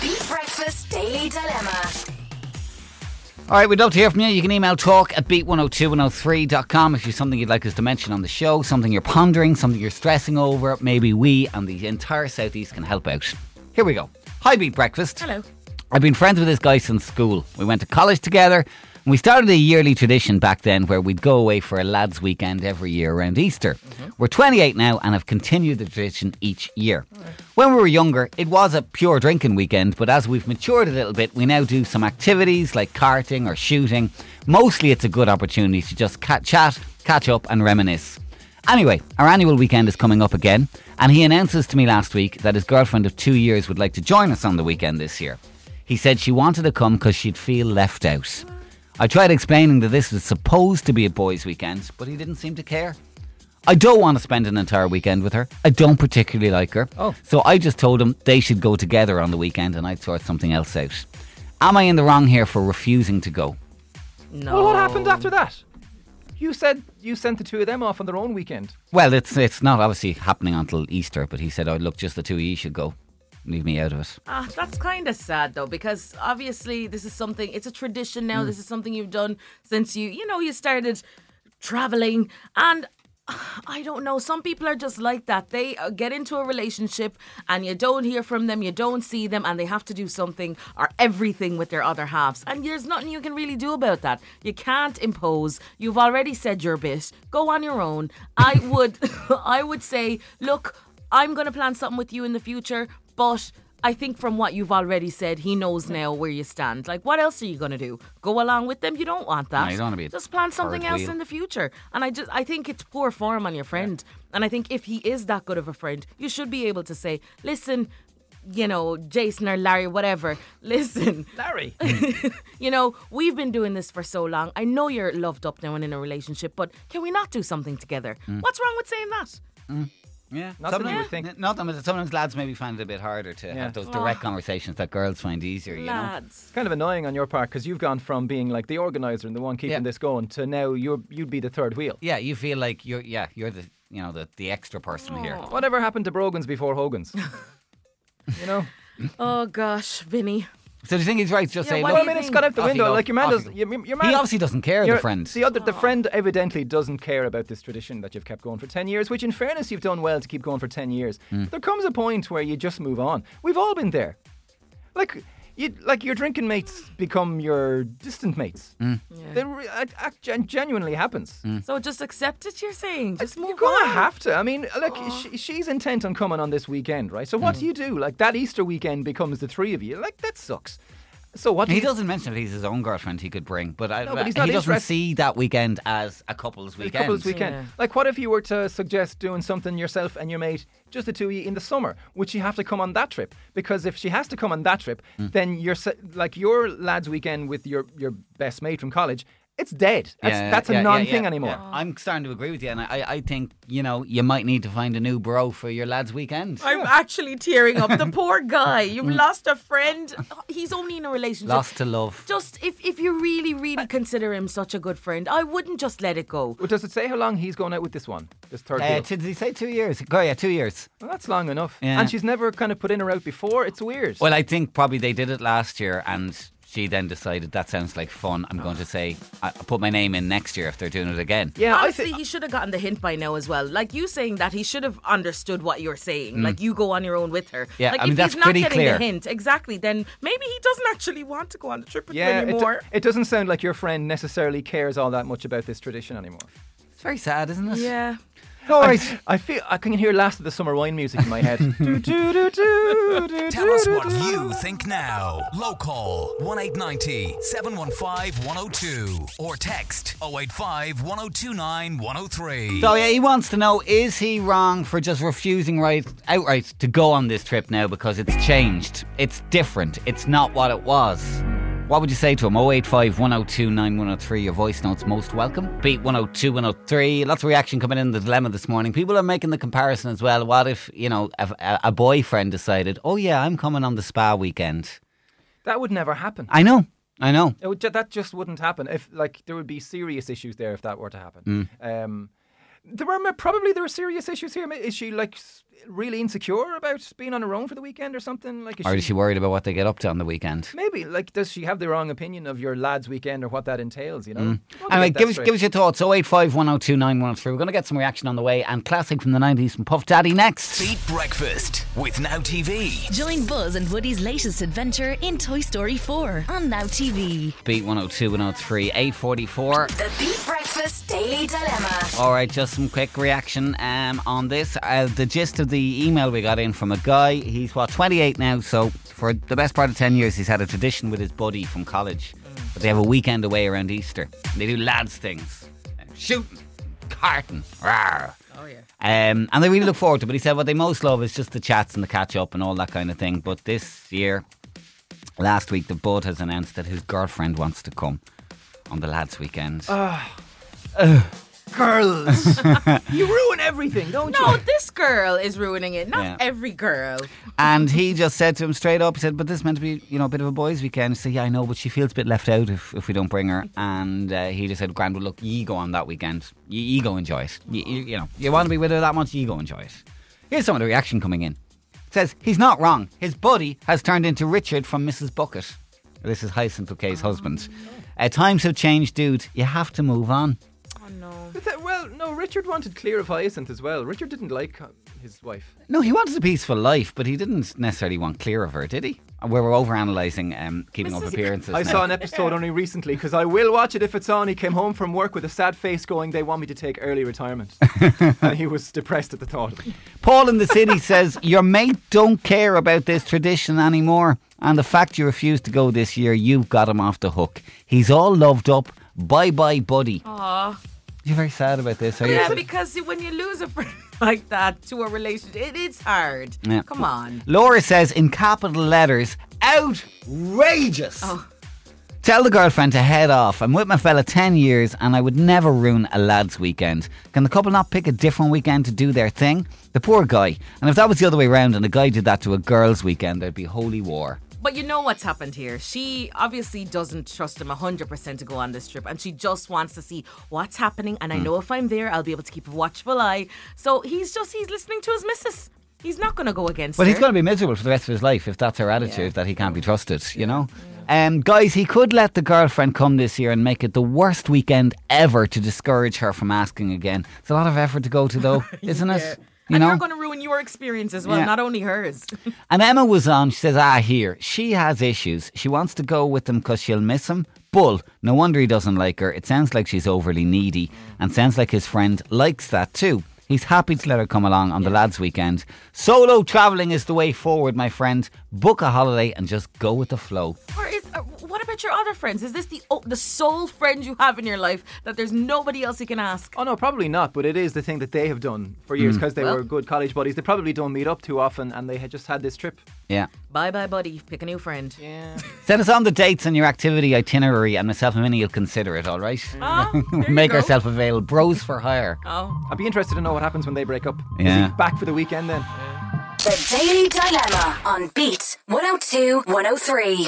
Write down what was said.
Beat Breakfast Daily Dilemma. All right, we'd love to hear from you. You can email talk at beat102103.com if you've something you'd like us to mention on the show, something you're pondering, something you're stressing over. Maybe we and the entire Southeast can help out. Here we go. Hi, Beat Breakfast. Hello. I've been friends with this guy since school. We went to college together. And we started a yearly tradition back then where we'd go away for a lads' weekend every year around Easter. Mm-hmm. We're 28 now and have continued the tradition each year. When we were younger, it was a pure drinking weekend, but as we've matured a little bit, we now do some activities like karting or shooting. Mostly it's a good opportunity to just chat, catch up, and reminisce. Anyway, our annual weekend is coming up again, and he announces to me last week that his girlfriend of two years would like to join us on the weekend this year. He said she wanted to come because she'd feel left out. I tried explaining that this was supposed to be a boys' weekend, but he didn't seem to care. I don't want to spend an entire weekend with her. I don't particularly like her. Oh. So I just told him they should go together on the weekend and I'd sort something else out. Am I in the wrong here for refusing to go? No. Well, what happened after that? You said you sent the two of them off on their own weekend. Well, it's it's not obviously happening until Easter, but he said, "Oh, look, just the two of you should go. Leave me out of it." Ah, that's kind of sad though, because obviously this is something. It's a tradition now. This is something you've done since you, you know, you started traveling, and I don't know. Some people are just like that. They uh, get into a relationship and you don't hear from them, you don't see them, and they have to do something or everything with their other halves. And there's nothing you can really do about that. You can't impose. You've already said your bit. Go on your own. I would, I would say, look, I'm going to plan something with you in the future, but. I think from what you've already said, he knows now where you stand. Like, what else are you going to do? Go along with them? You don't want that. No, you don't wanna be Just plan something else wheel. in the future. And I just, I think it's poor form on your friend. And I think if he is that good of a friend, you should be able to say, listen, you know, Jason or Larry, whatever, listen, Larry. you know, we've been doing this for so long. I know you're loved up now and in a relationship, but can we not do something together? Mm. What's wrong with saying that? Yeah, Not that you would think. Not that sometimes lads maybe find it a bit harder to Yeah. have those oh. direct conversations that girls find easier. You know. Lads. It's kind of annoying on your part because you've gone from being like the organizer and the one keeping Yeah. this going to now you're you'd be the third wheel. Yeah, you feel like you're. Yeah, you're the. You know, the the extra person here. Whatever happened to Brogan's before Hogan's? you know. Oh gosh, Vinny. So do you think he's right? to Just Yeah, say, what look, do Well, I you mean, it's think? gone out the Off window. go. Like your man does. you. Your, your man he obviously doesn't care. The your- friend. The other, the friend evidently doesn't care about this tradition that you've kept going for ten years. Which, in fairness, you've done well to keep going for ten years. Hmm. There comes a point where you just move on. We've all been there. Like. You, like your drinking mates become your distant mates. Hmm. That re- act- act- gen- genuinely happens. So just accept it, you're saying. Just move You're gonna on. have to. I mean, look, she, she's intent on coming on this weekend, right? So what Hmm. do you do? Like that Easter weekend becomes the three of you. Like that sucks. So what? Do He you, doesn't mention that he's his own girlfriend he could bring, but, I, No, but he's not he doesn't interested- see that weekend as a couple's A weekend. couple's weekend. Yeah. Like, what if you were to suggest doing something yourself and your mate, just the two of you in the summer? Would she have to come on that trip? Because if she has to come on that trip, Hmm. then you're se- like your lads' weekend with your your best mate from college. It's dead. That's, Yeah, that's a yeah, yeah, non-thing yeah, anymore. yeah. I'm starting to agree with you, and I, I think you know you might need to find a new bro for your lads' weekend. I'm actually tearing up. The poor guy. You've lost a friend. He's only in a relationship. Mm. Lost to love. Just if, if you really, really consider him such a good friend, I wouldn't just let it go. Well, does it say how long he's going out with this one, this third Uh, did he say two years? Oh yeah, two years. Well, that's long enough. Yeah. And she's never kind of put in or out before. It's weird. Well, I think probably they did it last year, and she then decided that sounds like fun. I'm going to say I put my name in next year if they're doing it again. yeah, I Honestly, think. he should have gotten the hint by now as well. Like you saying that, he should have understood what you're saying. Like you go on your own with her. Mm. Yeah, like I mean, if that's he's not pretty getting clear. the hint, exactly, then maybe he doesn't actually want to go on the trip with Yeah, you it, do- anymore. it doesn't sound like your friend necessarily cares all that much about this tradition anymore. It's very sad, isn't it? yeah. All I- right. I, feel I can hear last of the summer wine music in my head. Do, do, do, do, do, Tell us what do. you think now. Local 1890 715 102 or text 085 1029 103. So yeah, he wants to know: Is he wrong for just refusing right outright to go on this trip now because it's changed? It's different. It's not what it was. What would you say to him? 085 102 9103. Your voice notes most welcome. Beat 102 103. Lots of reaction coming in the dilemma this morning. People are making the comparison as well. What if, you know, a, a- boyfriend decided, oh yeah, I'm coming on the spa weekend? That would never happen. I know. I know. It would, that just wouldn't happen. If like there would be serious issues there if that were to happen. Mm. Um, There were probably there are serious issues here. Is she like really insecure about being on her own for the weekend or something? Like, is Or is she worried about what they get up to on the weekend? maybe like does she have the wrong opinion of your lads' weekend or what that entails? You know. Mm. Anyway, give us, straight. give us your thoughts. 085 102 9103. We're going to get some reaction on the way. And classic from the 90s from Puff Daddy next. Beat Breakfast with Now TV. Join Buzz and Woody's latest adventure in Toy Story 4 on Now TV. Beat 102 103 844. The Beat Breakfast Daily Dilemma. All right, just some quick reaction um, on this. Uh, the gist of the email we got in from a guy. He's what 28 now, so for the best part of 10 years, he's had a tradition with his buddy from college. But they have a weekend away around Easter. They do lads things, shooting, karting, rawr. Oh yeah. Um, and they really look forward to it. But he said what they most love is just the chats and the catch up and all that kind of thing. But this year, last week, the Bud has announced that his girlfriend wants to come on the lads' weekend. Girls. you ruin everything, don't you? No, this girl is ruining it. Not Yeah. every girl. And he just said to him straight up, he said, but this is meant to be, you know, a bit of a boys' weekend. He said, yeah, I know, but she feels a bit left out if, if we don't bring her. And uh, he just said, Grand, well, look, ye go on that weekend. Ye, ye go enjoy it. Ye, you, you know, you want to be with her that much, ye go enjoy it. Here's some of the reaction coming in. It says, he's not wrong. His buddy has turned into Richard from Mrs. Bucket. This is Hyacinth Bouquet's husband. Uh, times have changed, dude. You have to move on. Oh no. But Well, no, Richard wanted clear of Hyacinth as well. Richard didn't like uh, his wife. No, he wanted a peaceful life, but he didn't necessarily want clear of her, did he? We were overanalyzing um, keeping up appearances. I now. saw an episode only recently because I will watch it if it's on. He came home from work with a sad face going, They want me to take early retirement. and he was depressed at the thought. Paul in the city says your mate don't care about this tradition anymore, and the fact you refused to go this year, you've got him off the hook. He's all loved up. Bye bye, buddy. Aw. You're very sad about this, are you? Yeah, because when you lose a friend like that to a relationship, it is hard. Yeah. Come on. Laura says in capital letters, outrageous. Oh. Tell the girlfriend to head off. I'm with my fella 10 years and I would never ruin a lad's weekend. Can the couple not pick a different weekend to do their thing? The poor guy. And if that was the other way around and a guy did that to a girl's weekend, there'd be holy war. But you know what's happened here. She obviously doesn't trust him 100% to go on this trip and she just wants to see what's happening. And I know if I'm there, I'll be able to keep a watchful eye. So he's just, he's listening to his missus. He's not going to go against But her. he's going to be miserable for the rest of his life if that's her attitude that he can't be trusted, you know? Um, guys, he could let the girlfriend come this year and make it the worst weekend ever to discourage her from asking again. It's a lot of effort to go to, though, isn't Yeah. it? You and know? you're going to ruin your experience as well, Yeah. not only hers. And Emma was on. She says, "Ah, here she has issues. She wants to go with him because she'll miss him. Bull. No wonder he doesn't like her. It sounds like she's overly needy, and sounds like his friend likes that too. He's happy to let her come along on the lads' weekend. Solo travelling is the way forward, my friend. Book a holiday and just go with the flow. or about your other friends? Is this the oh, the sole friend you have in your life that there's nobody else you can ask? Oh, no, probably not, but it is the thing that they have done for years hmm. because they Well- were good college buddies. They probably don't meet up too often and they had just had this trip. Yeah. Bye bye, buddy. Pick a new friend. Yeah. Send us on the dates and your activity itinerary, and myself and Minnie will consider it. All right. Oh, there Make ourselves available. Bros for hire. Oh. I'd be interested to know what happens when they break up. Is Yeah. he back for the weekend then? The Daily Dilemma on Beat 102 103.